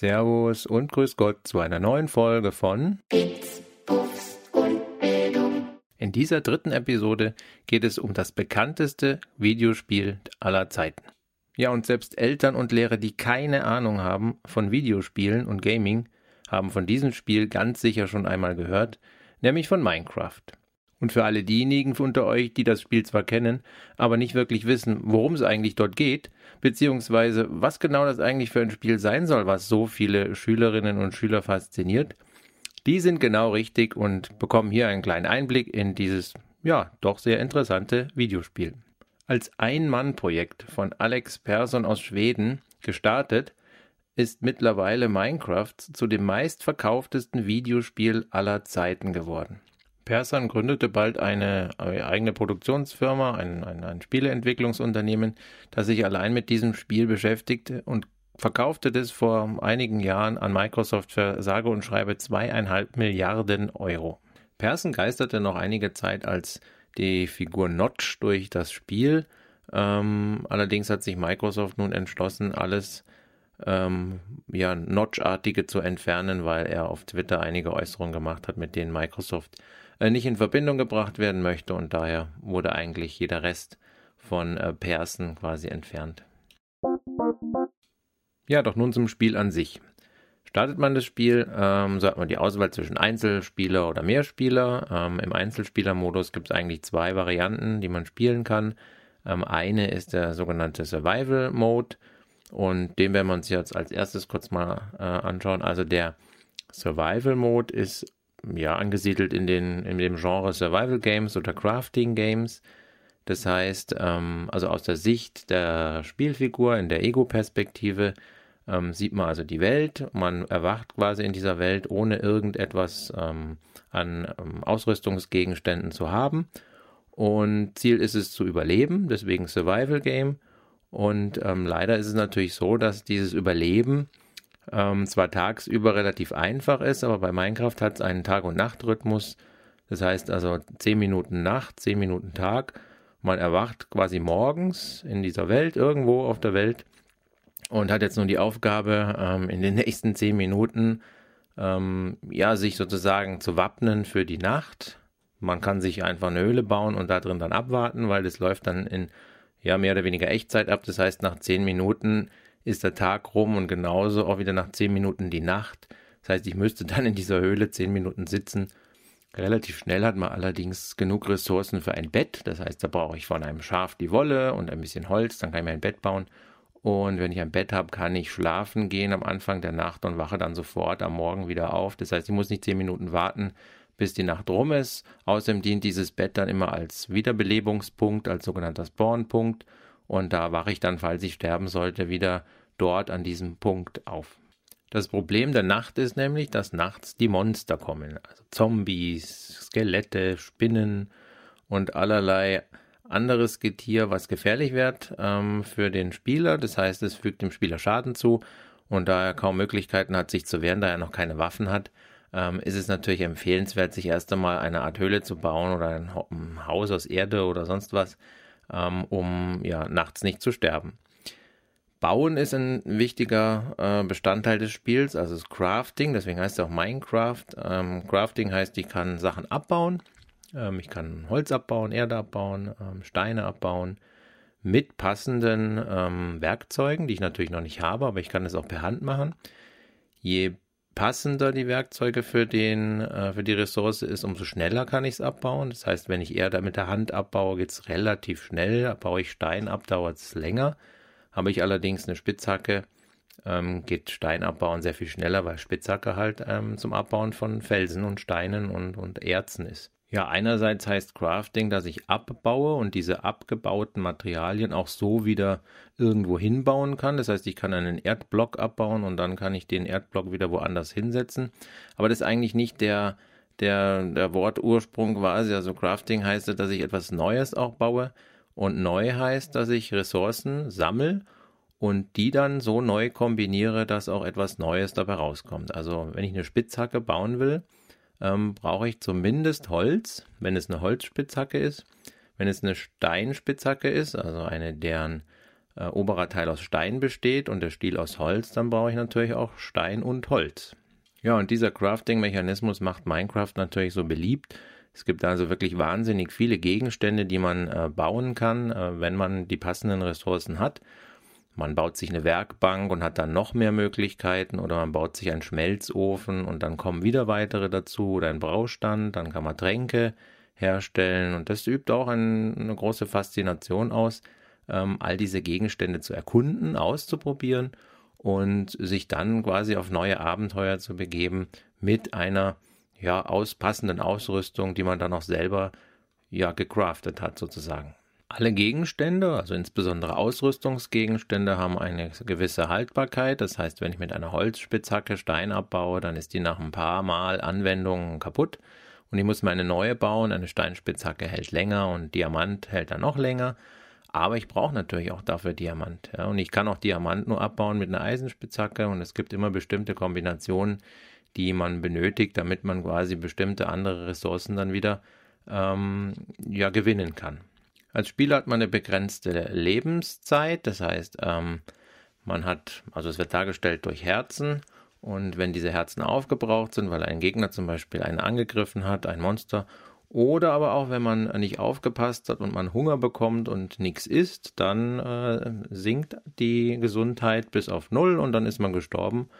Servus und Grüß Gott zu einer neuen Folge von Bits, Buffs und Bildung. In dieser dritten Episode geht es um das bekannteste Videospiel aller Zeiten. Ja, und selbst Eltern und Lehrer, die keine Ahnung haben von Videospielen und Gaming, haben von diesem Spiel ganz sicher schon einmal gehört, nämlich von Minecraft. Und für alle diejenigen unter euch, die das Spiel zwar kennen, aber nicht wirklich wissen, worum es eigentlich dort geht, beziehungsweise was genau das eigentlich für ein Spiel sein soll, was so viele Schülerinnen und Schüler fasziniert, die sind genau richtig und bekommen hier einen kleinen Einblick in dieses, ja, doch sehr interessante Videospiel. Als Ein-Mann-Projekt von Alex Persson aus Schweden gestartet, ist mittlerweile Minecraft zu dem meistverkauftesten Videospiel aller Zeiten geworden. Persson gründete bald eine eigene Produktionsfirma, ein, ein, ein Spieleentwicklungsunternehmen, das sich allein mit diesem Spiel beschäftigte und verkaufte das vor einigen Jahren an Microsoft für sage und schreibe zweieinhalb Milliarden Euro. Persson geisterte noch einige Zeit als die Figur Notch durch das Spiel. Ähm, allerdings hat sich Microsoft nun entschlossen, alles ähm, ja, Notch-artige zu entfernen, weil er auf Twitter einige Äußerungen gemacht hat, mit denen Microsoft nicht in Verbindung gebracht werden möchte und daher wurde eigentlich jeder Rest von äh, Persen quasi entfernt. Ja, doch nun zum Spiel an sich. Startet man das Spiel, ähm, so hat man die Auswahl zwischen Einzelspieler oder Mehrspieler. Ähm, Im Einzelspielermodus gibt es eigentlich zwei Varianten, die man spielen kann. Ähm, eine ist der sogenannte Survival Mode und den werden wir uns jetzt als erstes kurz mal äh, anschauen. Also der Survival Mode ist ja angesiedelt in, den, in dem Genre Survival Games oder Crafting Games. Das heißt, ähm, also aus der Sicht der Spielfigur in der Ego-Perspektive ähm, sieht man also die Welt. Man erwacht quasi in dieser Welt, ohne irgendetwas ähm, an ähm, Ausrüstungsgegenständen zu haben. Und Ziel ist es zu überleben, deswegen Survival Game. Und ähm, leider ist es natürlich so, dass dieses Überleben ähm, zwar tagsüber relativ einfach ist, aber bei Minecraft hat es einen Tag- und Nachtrhythmus. Das heißt also 10 Minuten Nacht, 10 Minuten Tag. Man erwacht quasi morgens in dieser Welt, irgendwo auf der Welt und hat jetzt nun die Aufgabe, ähm, in den nächsten 10 Minuten ähm, ja, sich sozusagen zu wappnen für die Nacht. Man kann sich einfach eine Höhle bauen und da drin dann abwarten, weil das läuft dann in ja mehr oder weniger Echtzeit ab. Das heißt, nach 10 Minuten ist der Tag rum und genauso auch wieder nach zehn Minuten die Nacht. Das heißt, ich müsste dann in dieser Höhle zehn Minuten sitzen. Relativ schnell hat man allerdings genug Ressourcen für ein Bett. Das heißt, da brauche ich von einem Schaf die Wolle und ein bisschen Holz, dann kann ich mir ein Bett bauen. Und wenn ich ein Bett habe, kann ich schlafen gehen am Anfang der Nacht und wache dann sofort am Morgen wieder auf. Das heißt, ich muss nicht zehn Minuten warten, bis die Nacht rum ist. Außerdem dient dieses Bett dann immer als Wiederbelebungspunkt, als sogenannter Spawnpunkt. Und da wache ich dann, falls ich sterben sollte, wieder dort an diesem Punkt auf. Das Problem der Nacht ist nämlich, dass nachts die Monster kommen. Also Zombies, Skelette, Spinnen und allerlei anderes Getier, was gefährlich wird ähm, für den Spieler. Das heißt, es fügt dem Spieler Schaden zu. Und da er kaum Möglichkeiten hat, sich zu wehren, da er noch keine Waffen hat, ähm, ist es natürlich empfehlenswert, sich erst einmal eine Art Höhle zu bauen oder ein, ein Haus aus Erde oder sonst was, ähm, um ja nachts nicht zu sterben. Bauen ist ein wichtiger äh, Bestandteil des Spiels, also das Crafting, deswegen heißt es auch Minecraft. Ähm, Crafting heißt, ich kann Sachen abbauen. Ähm, ich kann Holz abbauen, Erde abbauen, ähm, Steine abbauen mit passenden ähm, Werkzeugen, die ich natürlich noch nicht habe, aber ich kann es auch per Hand machen. Je passender die Werkzeuge für, den, äh, für die Ressource ist, umso schneller kann ich es abbauen. Das heißt, wenn ich Erde mit der Hand abbaue, geht es relativ schnell. Baue ich Stein ab, dauert es länger. Habe ich allerdings eine Spitzhacke, ähm, geht Steinabbauen sehr viel schneller, weil Spitzhacke halt ähm, zum Abbauen von Felsen und Steinen und, und Erzen ist. Ja, einerseits heißt Crafting, dass ich abbaue und diese abgebauten Materialien auch so wieder irgendwo hinbauen kann. Das heißt, ich kann einen Erdblock abbauen und dann kann ich den Erdblock wieder woanders hinsetzen. Aber das ist eigentlich nicht der, der, der Wortursprung quasi. Also Crafting heißt, dass ich etwas Neues auch baue. Und neu heißt, dass ich Ressourcen sammle und die dann so neu kombiniere, dass auch etwas Neues dabei rauskommt. Also wenn ich eine Spitzhacke bauen will, ähm, brauche ich zumindest Holz, wenn es eine Holzspitzhacke ist. Wenn es eine Steinspitzhacke ist, also eine, deren äh, oberer Teil aus Stein besteht und der Stiel aus Holz, dann brauche ich natürlich auch Stein und Holz. Ja, und dieser Crafting-Mechanismus macht Minecraft natürlich so beliebt. Es gibt also wirklich wahnsinnig viele Gegenstände, die man äh, bauen kann, äh, wenn man die passenden Ressourcen hat. Man baut sich eine Werkbank und hat dann noch mehr Möglichkeiten oder man baut sich einen Schmelzofen und dann kommen wieder weitere dazu oder ein Braustand, dann kann man Tränke herstellen und das übt auch ein, eine große Faszination aus, ähm, all diese Gegenstände zu erkunden, auszuprobieren und sich dann quasi auf neue Abenteuer zu begeben mit einer ja auspassenden Ausrüstung, die man dann auch selber ja gecraftet hat sozusagen. Alle Gegenstände, also insbesondere Ausrüstungsgegenstände, haben eine gewisse Haltbarkeit. Das heißt, wenn ich mit einer Holzspitzhacke Stein abbaue, dann ist die nach ein paar Mal Anwendungen kaputt. Und ich muss mir eine neue bauen. Eine Steinspitzhacke hält länger und Diamant hält dann noch länger. Aber ich brauche natürlich auch dafür Diamant. Ja. Und ich kann auch Diamant nur abbauen mit einer Eisenspitzhacke. Und es gibt immer bestimmte Kombinationen, die man benötigt, damit man quasi bestimmte andere Ressourcen dann wieder ähm, ja, gewinnen kann. Als Spieler hat man eine begrenzte Lebenszeit. Das heißt, ähm, man hat, also es wird dargestellt durch Herzen. Und wenn diese Herzen aufgebraucht sind, weil ein Gegner zum Beispiel einen angegriffen hat, ein Monster, oder aber auch, wenn man nicht aufgepasst hat und man Hunger bekommt und nichts isst, dann äh, sinkt die Gesundheit bis auf Null und dann ist man gestorben.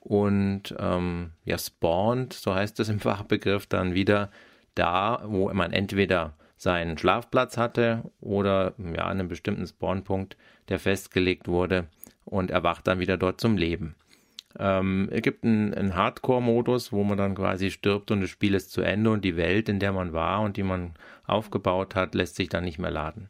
Und ähm, ja, spawnt, so heißt es im Fachbegriff, dann wieder da, wo man entweder seinen Schlafplatz hatte oder ja, einen bestimmten Spawnpunkt, der festgelegt wurde und erwacht dann wieder dort zum Leben. Ähm, es gibt einen, einen Hardcore-Modus, wo man dann quasi stirbt und das Spiel ist zu Ende und die Welt, in der man war und die man aufgebaut hat, lässt sich dann nicht mehr laden.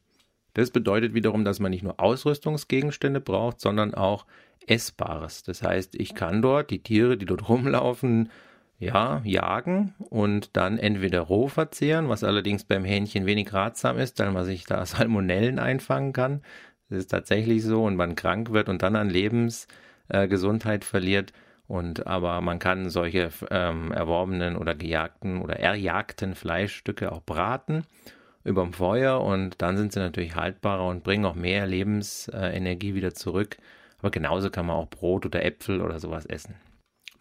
Das bedeutet wiederum, dass man nicht nur Ausrüstungsgegenstände braucht, sondern auch Essbares. Das heißt, ich kann dort die Tiere, die dort rumlaufen, ja, jagen und dann entweder roh verzehren, was allerdings beim Hähnchen wenig ratsam ist, weil man sich da Salmonellen einfangen kann. Das ist tatsächlich so und man krank wird und dann an Lebens äh, verliert. Und aber man kann solche ähm, erworbenen oder gejagten oder erjagten Fleischstücke auch braten überm Feuer und dann sind sie natürlich haltbarer und bringen auch mehr Lebensenergie wieder zurück. Aber genauso kann man auch Brot oder Äpfel oder sowas essen.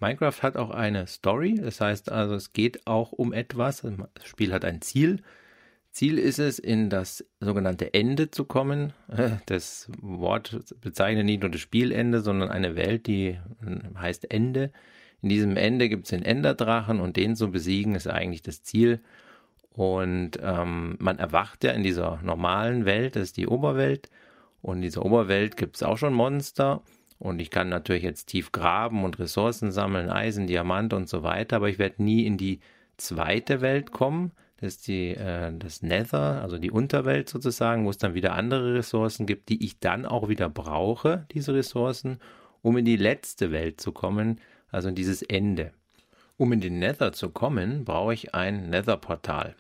Minecraft hat auch eine Story, das heißt also, es geht auch um etwas. Das Spiel hat ein Ziel. Ziel ist es, in das sogenannte Ende zu kommen. Das Wort bezeichnet nicht nur das Spielende, sondern eine Welt, die heißt Ende. In diesem Ende gibt es den Enderdrachen und den zu besiegen ist eigentlich das Ziel. Und ähm, man erwacht ja in dieser normalen Welt, das ist die Oberwelt. Und in dieser Oberwelt gibt es auch schon Monster. Und ich kann natürlich jetzt tief graben und Ressourcen sammeln, Eisen, Diamant und so weiter, aber ich werde nie in die zweite Welt kommen. Das ist die, äh, das Nether, also die Unterwelt sozusagen, wo es dann wieder andere Ressourcen gibt, die ich dann auch wieder brauche, diese Ressourcen, um in die letzte Welt zu kommen, also in dieses Ende. Um in den Nether zu kommen, brauche ich ein Nether-Portal.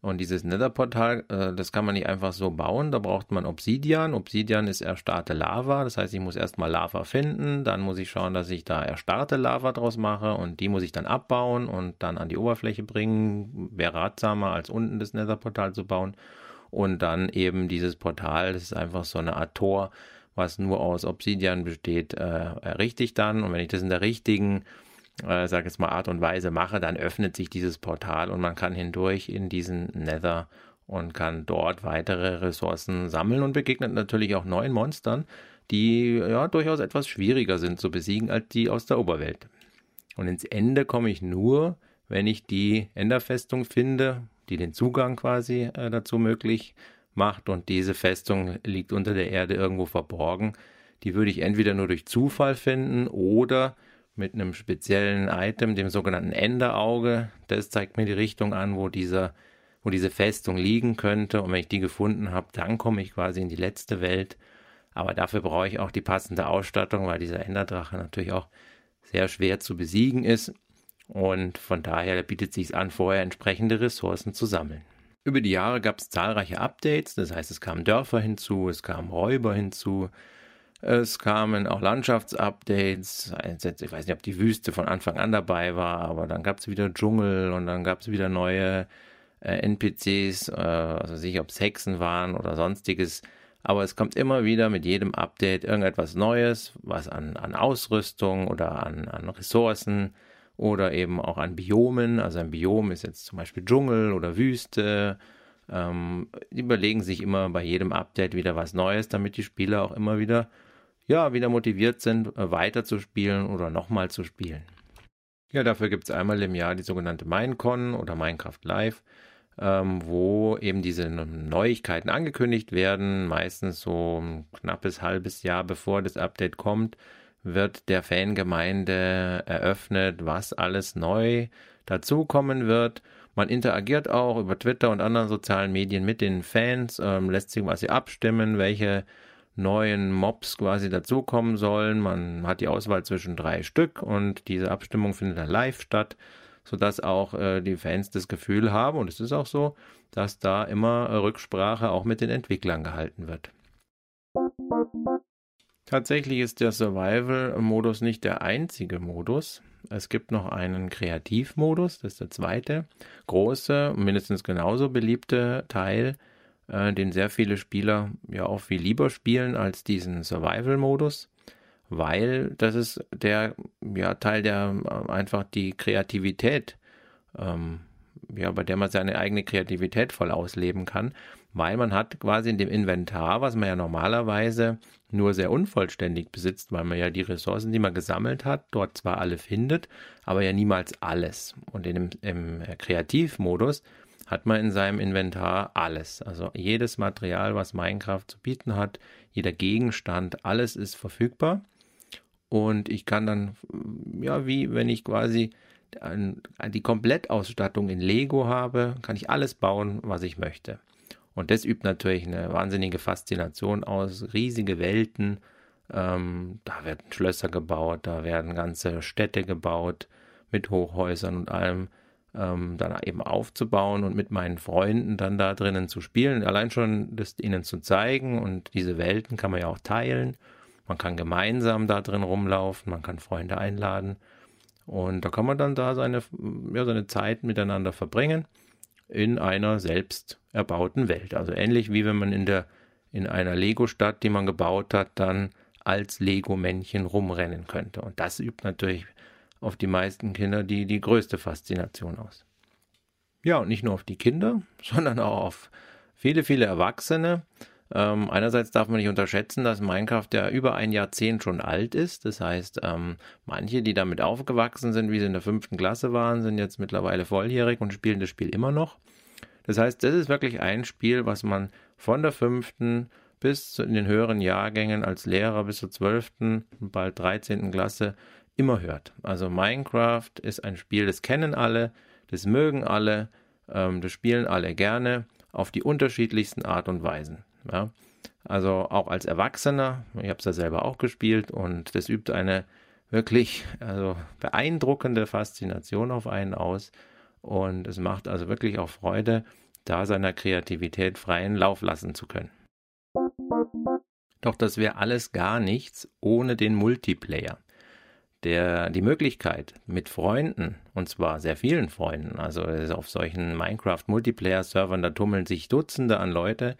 Und dieses Nether-Portal, äh, das kann man nicht einfach so bauen. Da braucht man Obsidian. Obsidian ist erstarrte Lava. Das heißt, ich muss erstmal Lava finden. Dann muss ich schauen, dass ich da erstarrte Lava draus mache. Und die muss ich dann abbauen und dann an die Oberfläche bringen. Wäre ratsamer, als unten das Nether-Portal zu bauen. Und dann eben dieses Portal, das ist einfach so eine Art Tor, was nur aus Obsidian besteht, äh, errichte ich dann. Und wenn ich das in der richtigen äh, sage jetzt mal, Art und Weise mache, dann öffnet sich dieses Portal und man kann hindurch in diesen Nether und kann dort weitere Ressourcen sammeln und begegnet natürlich auch neuen Monstern, die ja durchaus etwas schwieriger sind zu besiegen als die aus der Oberwelt. Und ins Ende komme ich nur, wenn ich die Enderfestung finde, die den Zugang quasi äh, dazu möglich macht und diese Festung liegt unter der Erde irgendwo verborgen. Die würde ich entweder nur durch Zufall finden oder mit einem speziellen Item, dem sogenannten Enderauge. Das zeigt mir die Richtung an, wo dieser, wo diese Festung liegen könnte. Und wenn ich die gefunden habe, dann komme ich quasi in die letzte Welt. Aber dafür brauche ich auch die passende Ausstattung, weil dieser Enderdrache natürlich auch sehr schwer zu besiegen ist. Und von daher bietet es sich an, vorher entsprechende Ressourcen zu sammeln. Über die Jahre gab es zahlreiche Updates, das heißt, es kamen Dörfer hinzu, es kamen Räuber hinzu, es kamen auch Landschaftsupdates. Ich weiß nicht, ob die Wüste von Anfang an dabei war, aber dann gab es wieder Dschungel und dann gab es wieder neue äh, NPCs, äh, also sicher, ob es Hexen waren oder sonstiges. aber es kommt immer wieder mit jedem Update irgendetwas Neues, was an, an Ausrüstung oder an, an Ressourcen oder eben auch an Biomen. Also ein Biom ist jetzt zum Beispiel Dschungel oder Wüste. Ähm, die überlegen sich immer bei jedem Update wieder was Neues, damit die Spieler auch immer wieder, ja, wieder motiviert sind, äh, weiter zu spielen oder nochmal zu spielen. Ja, dafür gibt es einmal im Jahr die sogenannte Minecon oder Minecraft Live ähm, wo eben diese Neuigkeiten angekündigt werden. Meistens so ein knappes halbes Jahr bevor das Update kommt, wird der Fangemeinde eröffnet, was alles neu dazukommen wird. Man interagiert auch über Twitter und anderen sozialen Medien mit den Fans, ähm, lässt sich quasi abstimmen, welche neuen Mobs quasi dazukommen sollen. Man hat die Auswahl zwischen drei Stück und diese Abstimmung findet dann live statt sodass auch äh, die Fans das Gefühl haben, und es ist auch so, dass da immer Rücksprache auch mit den Entwicklern gehalten wird. Tatsächlich ist der Survival-Modus nicht der einzige Modus. Es gibt noch einen Kreativmodus, das ist der zweite, große, mindestens genauso beliebte Teil, äh, den sehr viele Spieler ja auch viel lieber spielen als diesen Survival-Modus weil das ist der ja, Teil, der äh, einfach die Kreativität, ähm, ja, bei der man seine eigene Kreativität voll ausleben kann, weil man hat quasi in dem Inventar, was man ja normalerweise nur sehr unvollständig besitzt, weil man ja die Ressourcen, die man gesammelt hat, dort zwar alle findet, aber ja niemals alles. Und in dem, im Kreativmodus hat man in seinem Inventar alles. Also jedes Material, was Minecraft zu bieten hat, jeder Gegenstand, alles ist verfügbar. Und ich kann dann, ja, wie wenn ich quasi die Komplettausstattung in Lego habe, kann ich alles bauen, was ich möchte. Und das übt natürlich eine wahnsinnige Faszination aus, riesige Welten. Ähm, da werden Schlösser gebaut, da werden ganze Städte gebaut mit Hochhäusern und allem. Ähm, dann eben aufzubauen und mit meinen Freunden dann da drinnen zu spielen. Allein schon das ihnen zu zeigen und diese Welten kann man ja auch teilen. Man kann gemeinsam da drin rumlaufen, man kann Freunde einladen und da kann man dann da seine, ja, seine Zeit miteinander verbringen in einer selbst erbauten Welt. Also ähnlich wie wenn man in der in einer Lego-Stadt, die man gebaut hat, dann als Lego-Männchen rumrennen könnte. Und das übt natürlich auf die meisten Kinder die, die größte Faszination aus. Ja, und nicht nur auf die Kinder, sondern auch auf viele, viele Erwachsene. Ähm, einerseits darf man nicht unterschätzen, dass Minecraft ja über ein Jahrzehnt schon alt ist. Das heißt, ähm, manche, die damit aufgewachsen sind, wie sie in der fünften Klasse waren, sind jetzt mittlerweile volljährig und spielen das Spiel immer noch. Das heißt, das ist wirklich ein Spiel, was man von der fünften bis in den höheren Jahrgängen als Lehrer bis zur zwölften, bald dreizehnten Klasse immer hört. Also Minecraft ist ein Spiel, das kennen alle, das mögen alle, ähm, das spielen alle gerne auf die unterschiedlichsten Art und Weisen. Ja? Also auch als Erwachsener, ich habe es ja selber auch gespielt und das übt eine wirklich also beeindruckende Faszination auf einen aus und es macht also wirklich auch Freude, da seiner Kreativität freien Lauf lassen zu können. Doch das wäre alles gar nichts ohne den Multiplayer. Der, die Möglichkeit mit Freunden, und zwar sehr vielen Freunden, also auf solchen Minecraft-Multiplayer-Servern, da tummeln sich Dutzende an Leute,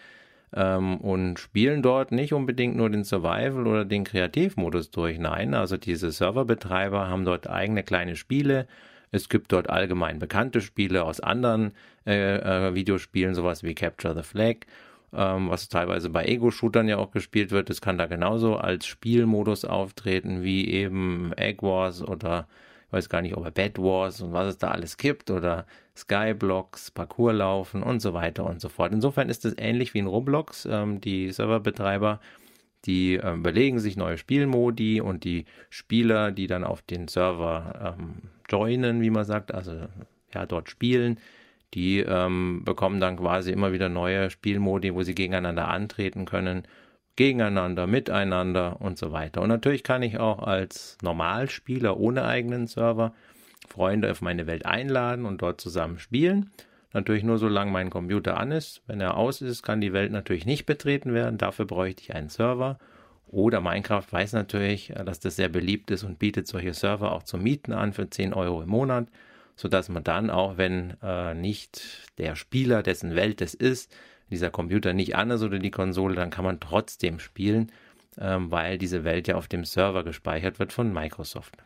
ähm, und spielen dort nicht unbedingt nur den Survival oder den Kreativmodus durch. Nein, also diese Serverbetreiber haben dort eigene kleine Spiele. Es gibt dort allgemein bekannte Spiele aus anderen äh, äh, Videospielen, sowas wie Capture the Flag, ähm, was teilweise bei Ego-Shootern ja auch gespielt wird. Das kann da genauso als Spielmodus auftreten wie eben Egg Wars oder ich weiß gar nicht, ob er Bad Wars und was es da alles gibt oder Skyblocks, Parkour laufen und so weiter und so fort. Insofern ist es ähnlich wie in Roblox. Ähm, die Serverbetreiber, die äh, überlegen sich neue Spielmodi und die Spieler, die dann auf den Server ähm, joinen, wie man sagt, also ja, dort spielen, die ähm, bekommen dann quasi immer wieder neue Spielmodi, wo sie gegeneinander antreten können gegeneinander, miteinander und so weiter. Und natürlich kann ich auch als Normalspieler ohne eigenen Server Freunde auf meine Welt einladen und dort zusammen spielen. Natürlich nur solange mein Computer an ist. Wenn er aus ist, kann die Welt natürlich nicht betreten werden. Dafür bräuchte ich einen Server. Oder Minecraft weiß natürlich, äh, dass das sehr beliebt ist und bietet solche Server auch zum Mieten an für 10 Euro im Monat, sodass man dann auch, wenn äh, nicht der Spieler, dessen Welt es ist, dieser Computer nicht an ist oder die Konsole, dann kann man trotzdem spielen, ähm, weil diese Welt ja auf dem Server gespeichert wird von Microsoft.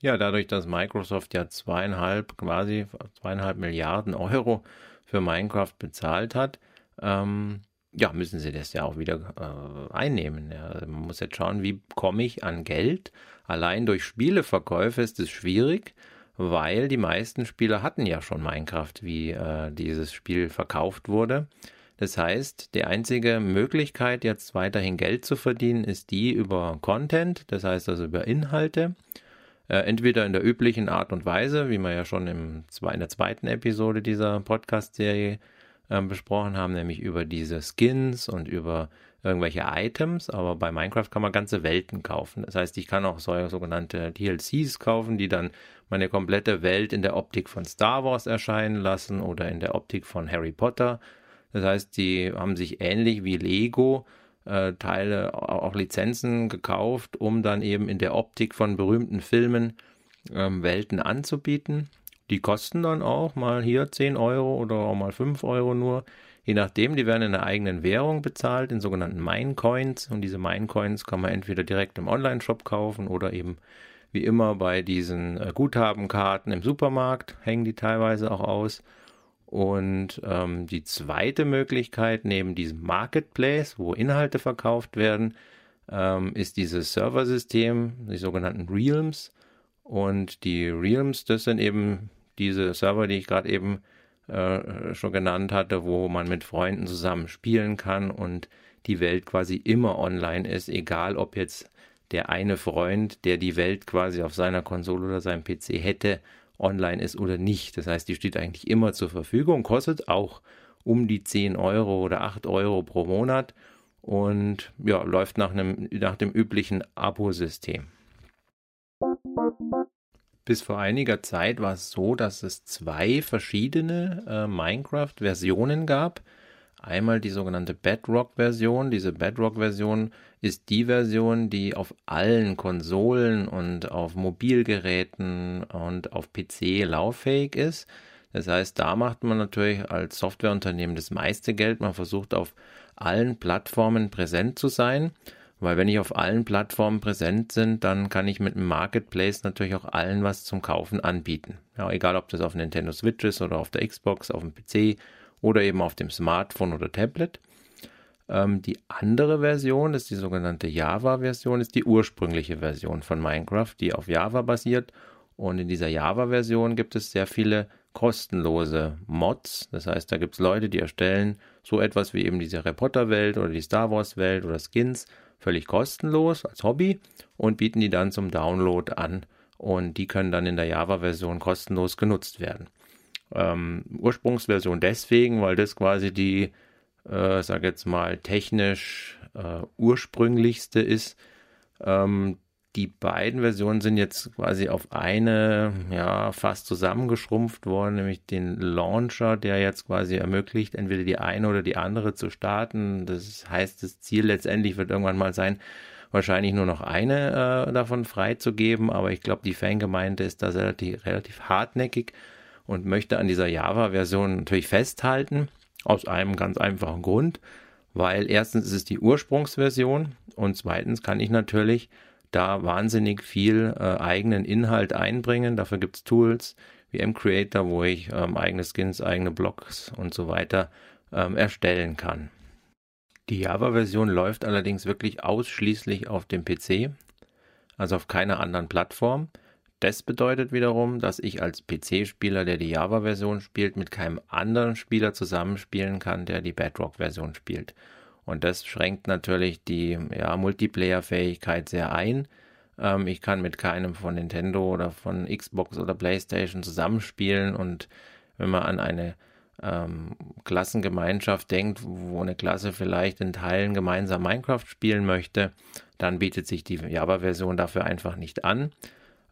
Ja, dadurch, dass Microsoft ja zweieinhalb, quasi zweieinhalb Milliarden Euro für Minecraft bezahlt hat, ähm, ja, müssen sie das ja auch wieder äh, einnehmen. Ja. Man muss jetzt schauen, wie komme ich an Geld. Allein durch Spieleverkäufe ist es schwierig, weil die meisten Spieler hatten ja schon Minecraft, wie äh, dieses Spiel verkauft wurde. Das heißt, die einzige Möglichkeit, jetzt weiterhin Geld zu verdienen, ist die über Content, das heißt also über Inhalte. Äh, entweder in der üblichen Art und Weise, wie wir ja schon im, in der zweiten Episode dieser Podcast-Serie äh, besprochen haben, nämlich über diese Skins und über irgendwelche Items, aber bei Minecraft kann man ganze Welten kaufen. Das heißt, ich kann auch so, sogenannte DLCs kaufen, die dann meine komplette Welt in der Optik von Star Wars erscheinen lassen oder in der Optik von Harry Potter. Das heißt, die haben sich ähnlich wie Lego äh, Teile, auch Lizenzen gekauft, um dann eben in der Optik von berühmten Filmen ähm, Welten anzubieten. Die kosten dann auch mal hier 10 Euro oder auch mal 5 Euro nur. Je nachdem, die werden in der eigenen Währung bezahlt, in sogenannten Minecoins. Und diese Minecoins kann man entweder direkt im Online-Shop kaufen oder eben wie immer bei diesen äh, Guthabenkarten im Supermarkt hängen die teilweise auch aus. Und ähm, die zweite Möglichkeit neben diesem Marketplace, wo Inhalte verkauft werden, ähm, ist dieses Serversystem, die sogenannten Realms. Und die Realms, das sind eben diese Server, die ich gerade eben äh, schon genannt hatte, wo man mit Freunden zusammen spielen kann und die Welt quasi immer online ist, egal ob jetzt der eine Freund, der die Welt quasi auf seiner Konsole oder seinem PC hätte, online ist oder nicht. Das heißt, die steht eigentlich immer zur Verfügung, kostet auch um die 10 Euro oder 8 Euro pro Monat und ja, läuft nach, einem, nach dem üblichen Abo-System. Bis vor einiger Zeit war es so, dass es zwei verschiedene äh, Minecraft-Versionen gab. Einmal die sogenannte Bedrock-Version. Diese Bedrock-Version ist die Version, die auf allen Konsolen und auf Mobilgeräten und auf PC lauffähig ist. Das heißt, da macht man natürlich als Softwareunternehmen das meiste Geld. Man versucht auf allen Plattformen präsent zu sein. Weil wenn ich auf allen Plattformen präsent bin, dann kann ich mit dem Marketplace natürlich auch allen was zum Kaufen anbieten. Ja, egal ob das auf Nintendo Switch ist oder auf der Xbox, auf dem PC oder eben auf dem Smartphone oder Tablet. Ähm, die andere Version ist die sogenannte Java-Version, ist die ursprüngliche Version von Minecraft, die auf Java basiert. Und in dieser Java-Version gibt es sehr viele kostenlose Mods. Das heißt, da gibt es Leute, die erstellen so etwas wie eben diese Harry Potter-Welt oder die Star Wars-Welt oder Skins völlig kostenlos als Hobby und bieten die dann zum Download an und die können dann in der Java-Version kostenlos genutzt werden. Ähm, Ursprungsversion deswegen, weil das quasi die, äh, sag jetzt mal, technisch äh, ursprünglichste ist. Ähm, die beiden Versionen sind jetzt quasi auf eine, ja, fast zusammengeschrumpft worden, nämlich den Launcher, der jetzt quasi ermöglicht, entweder die eine oder die andere zu starten. Das heißt, das Ziel letztendlich wird irgendwann mal sein, wahrscheinlich nur noch eine äh, davon freizugeben, aber ich glaube, die Fangemeinde ist da relativ, relativ hartnäckig und möchte an dieser Java-Version natürlich festhalten, aus einem ganz einfachen Grund, weil erstens ist es die Ursprungsversion und zweitens kann ich natürlich da wahnsinnig viel äh, eigenen Inhalt einbringen. Dafür gibt es Tools wie M-Creator, wo ich ähm, eigene Skins, eigene Blogs und so weiter ähm, erstellen kann. Die Java-Version läuft allerdings wirklich ausschließlich auf dem PC, also auf keiner anderen Plattform. Das bedeutet wiederum, dass ich als PC-Spieler, der die Java-Version spielt, mit keinem anderen Spieler zusammenspielen kann, der die Bedrock-Version spielt. Und das schränkt natürlich die ja, Multiplayer-Fähigkeit sehr ein. Ähm, ich kann mit keinem von Nintendo oder von Xbox oder PlayStation zusammenspielen. Und wenn man an eine ähm, Klassengemeinschaft denkt, wo eine Klasse vielleicht in Teilen gemeinsam Minecraft spielen möchte, dann bietet sich die Java-Version dafür einfach nicht an.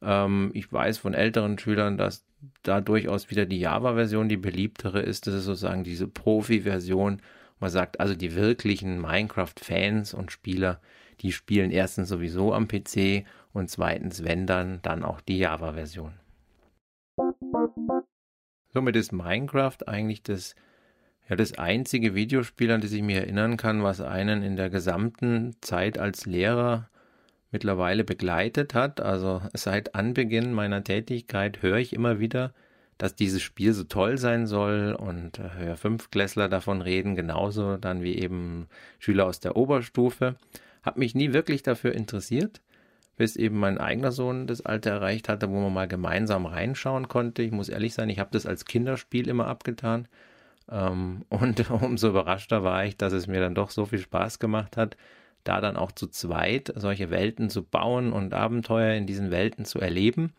Ähm, ich weiß von älteren Schülern, dass da durchaus wieder die Java-Version die beliebtere ist. Das ist sozusagen diese Profi-Version, man sagt also, die wirklichen Minecraft-Fans und Spieler, die spielen erstens sowieso am PC und zweitens, wenn dann, dann auch die Java-Version. Somit ist Minecraft eigentlich das, ja, das einzige Videospiel, an das ich mich erinnern kann, was einen in der gesamten Zeit als Lehrer mittlerweile begleitet hat. Also seit Anbeginn meiner Tätigkeit höre ich immer wieder, dass dieses Spiel so toll sein soll und äh, Fünfklässler davon reden, genauso dann wie eben Schüler aus der Oberstufe. Hab mich nie wirklich dafür interessiert, bis eben mein eigener Sohn das Alter erreicht hatte, wo man mal gemeinsam reinschauen konnte. Ich muss ehrlich sein, ich habe das als Kinderspiel immer abgetan. Ähm, und umso überraschter war ich, dass es mir dann doch so viel Spaß gemacht hat, da dann auch zu zweit solche Welten zu bauen und Abenteuer in diesen Welten zu erleben.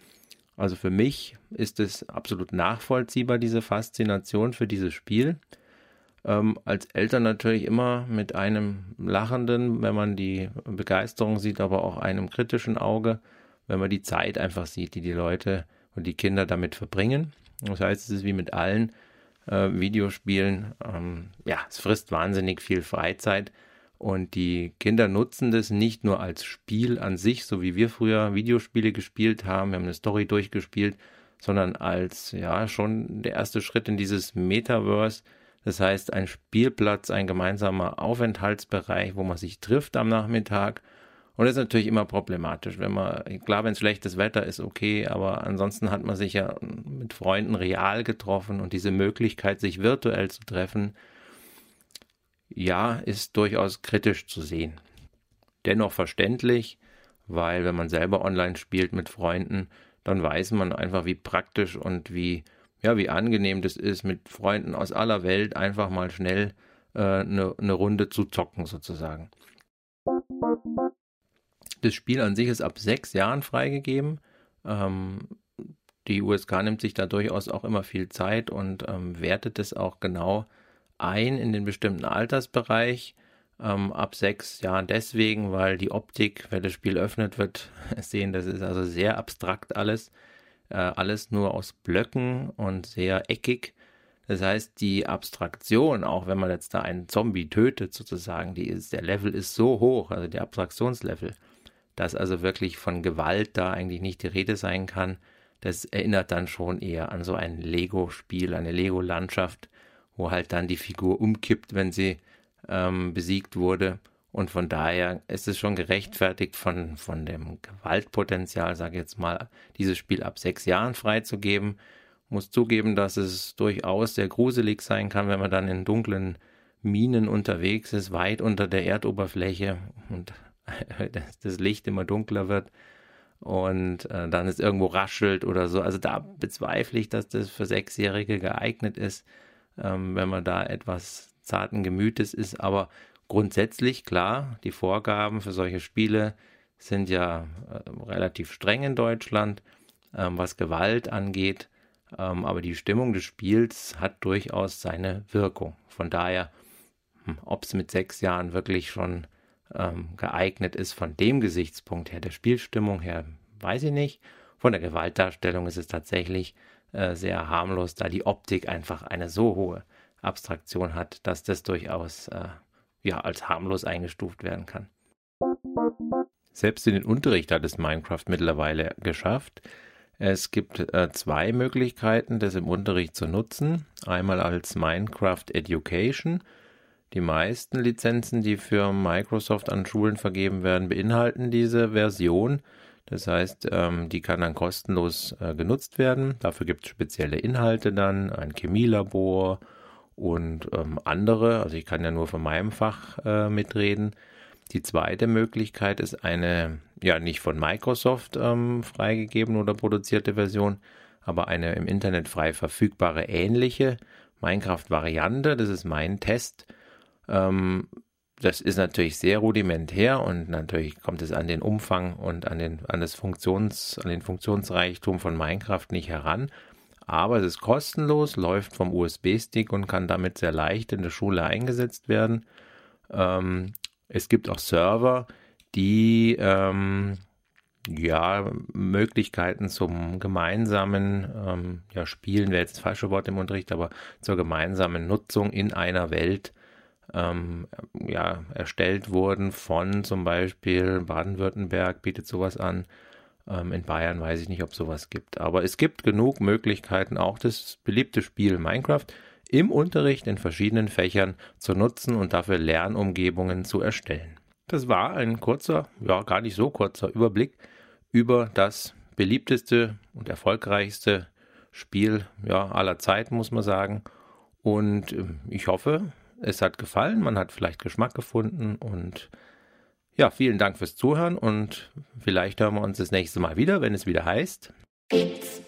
Also für mich ist es absolut nachvollziehbar, diese Faszination für dieses Spiel. Ähm, als Eltern natürlich immer mit einem lachenden, wenn man die Begeisterung sieht, aber auch einem kritischen Auge, wenn man die Zeit einfach sieht, die die Leute und die Kinder damit verbringen. Das heißt, es ist wie mit allen äh, Videospielen, ähm, ja, es frisst wahnsinnig viel Freizeit und die Kinder nutzen das nicht nur als Spiel an sich, so wie wir früher Videospiele gespielt haben, wir haben eine Story durchgespielt, sondern als ja schon der erste Schritt in dieses Metaverse. Das heißt, ein Spielplatz, ein gemeinsamer Aufenthaltsbereich, wo man sich trifft am Nachmittag. Und das ist natürlich immer problematisch, wenn man, klar, wenn es schlechtes Wetter ist, okay, aber ansonsten hat man sich ja mit Freunden real getroffen und diese Möglichkeit, sich virtuell zu treffen, ja, ist durchaus kritisch zu sehen. Dennoch verständlich, weil wenn man selber online spielt mit Freunden, dann weiß man einfach, wie praktisch und wie, ja, wie angenehm das ist, mit Freunden aus aller Welt einfach mal schnell eine äh, ne, ne Runde zu zocken, sozusagen. Das Spiel an sich ist ab sechs Jahren freigegeben. Ähm, die USK nimmt sich da durchaus auch immer viel Zeit und ähm, wertet es auch genau ein in den bestimmten Altersbereich. Ähm, ab sechs Jahren deswegen, weil die Optik, wenn das Spiel öffnet wird, sehen, das ist also sehr abstrakt alles. Äh, alles nur aus Blöcken und sehr eckig. Das heißt, die Abstraktion, auch wenn man jetzt da einen Zombie tötet, sozusagen, die ist, der Level ist so hoch, also der Abstraktionslevel, dass also wirklich von Gewalt da eigentlich nicht die Rede sein kann. Das erinnert dann schon eher an so ein Lego-Spiel, eine Lego-Landschaft, wo halt dann die Figur umkippt, wenn sie ähm, besiegt wurde. Und von daher ist es schon gerechtfertigt, von, von dem Gewaltpotenzial, sage ich jetzt mal, dieses Spiel ab sechs Jahren freizugeben. Muss zugeben, dass es durchaus sehr gruselig sein kann, wenn man dann in dunklen Minen unterwegs ist, weit unter der Erdoberfläche und das Licht immer dunkler wird und äh, dann es irgendwo raschelt oder so. Also da bezweifle ich, dass das für Sechsjährige geeignet ist ähm, wenn man da etwas zarten Gemütes ist. Aber grundsätzlich, klar, die Vorgaben für solche Spiele sind ja äh, relativ streng in Deutschland, ähm, was Gewalt angeht. Ähm, aber die Stimmung des Spiels hat durchaus seine Wirkung. Von daher, hm, ob es mit sechs Jahren wirklich schon ähm, geeignet ist, von dem Gesichtspunkt her, der Spielstimmung her, weiß ich nicht. Von der Gewaltdarstellung ist es tatsächlich äh, sehr harmlos, da die Optik einfach eine so hohe Abstraktion hat, dass das durchaus äh, ja als harmlos eingestuft werden kann. Selbst in den Unterricht hat es Minecraft mittlerweile geschafft. Es gibt äh, zwei Möglichkeiten, das im Unterricht zu nutzen. Einmal als Minecraft Education. Die meisten Lizenzen, die für Microsoft an Schulen vergeben werden, beinhalten diese Version. Das heißt, ähm, die kann dann kostenlos äh, genutzt werden. Dafür gibt es spezielle Inhalte dann, ein Chemielabor und ähm, andere. Also ich kann ja nur von meinem Fach äh, mitreden. Die zweite Möglichkeit ist eine, ja nicht von Microsoft ähm, freigegeben oder produzierte Version, aber eine im Internet frei verfügbare ähnliche Minecraft-Variante. Das ist mein Test. Ähm, das ist natürlich sehr rudimentär und natürlich kommt es an den Umfang und an den, an das Funktions, an den Funktionsreichtum von Minecraft nicht heran. Aber es ist kostenlos, läuft vom USB-Stick und kann damit sehr leicht in der Schule eingesetzt werden. Ähm, es gibt auch Server, die ähm, ja Möglichkeiten zum gemeinsamen ähm, ja, Spielen wäre jetzt das falsche Wort im Unterricht, aber zur gemeinsamen Nutzung in einer Welt ähm, ja, erstellt wurden von zum Beispiel Baden-Württemberg, bietet sowas an. Ähm, in Bayern weiß ich nicht, ob sowas gibt. Aber es gibt genug Möglichkeiten, auch das beliebte Spiel Minecraft im Unterricht in verschiedenen Fächern zu nutzen und dafür Lernumgebungen zu erstellen. Das war ein kurzer, ja gar nicht so kurzer Überblick über das beliebteste und erfolgreichste Spiel ja, aller Zeiten, muss man sagen. Und ähm, ich hoffe, es hat gefallen, man hat vielleicht Geschmack gefunden und ja, vielen Dank fürs Zuhören und vielleicht hören wir uns das nächste Mal wieder, wenn es wieder heißt. Bits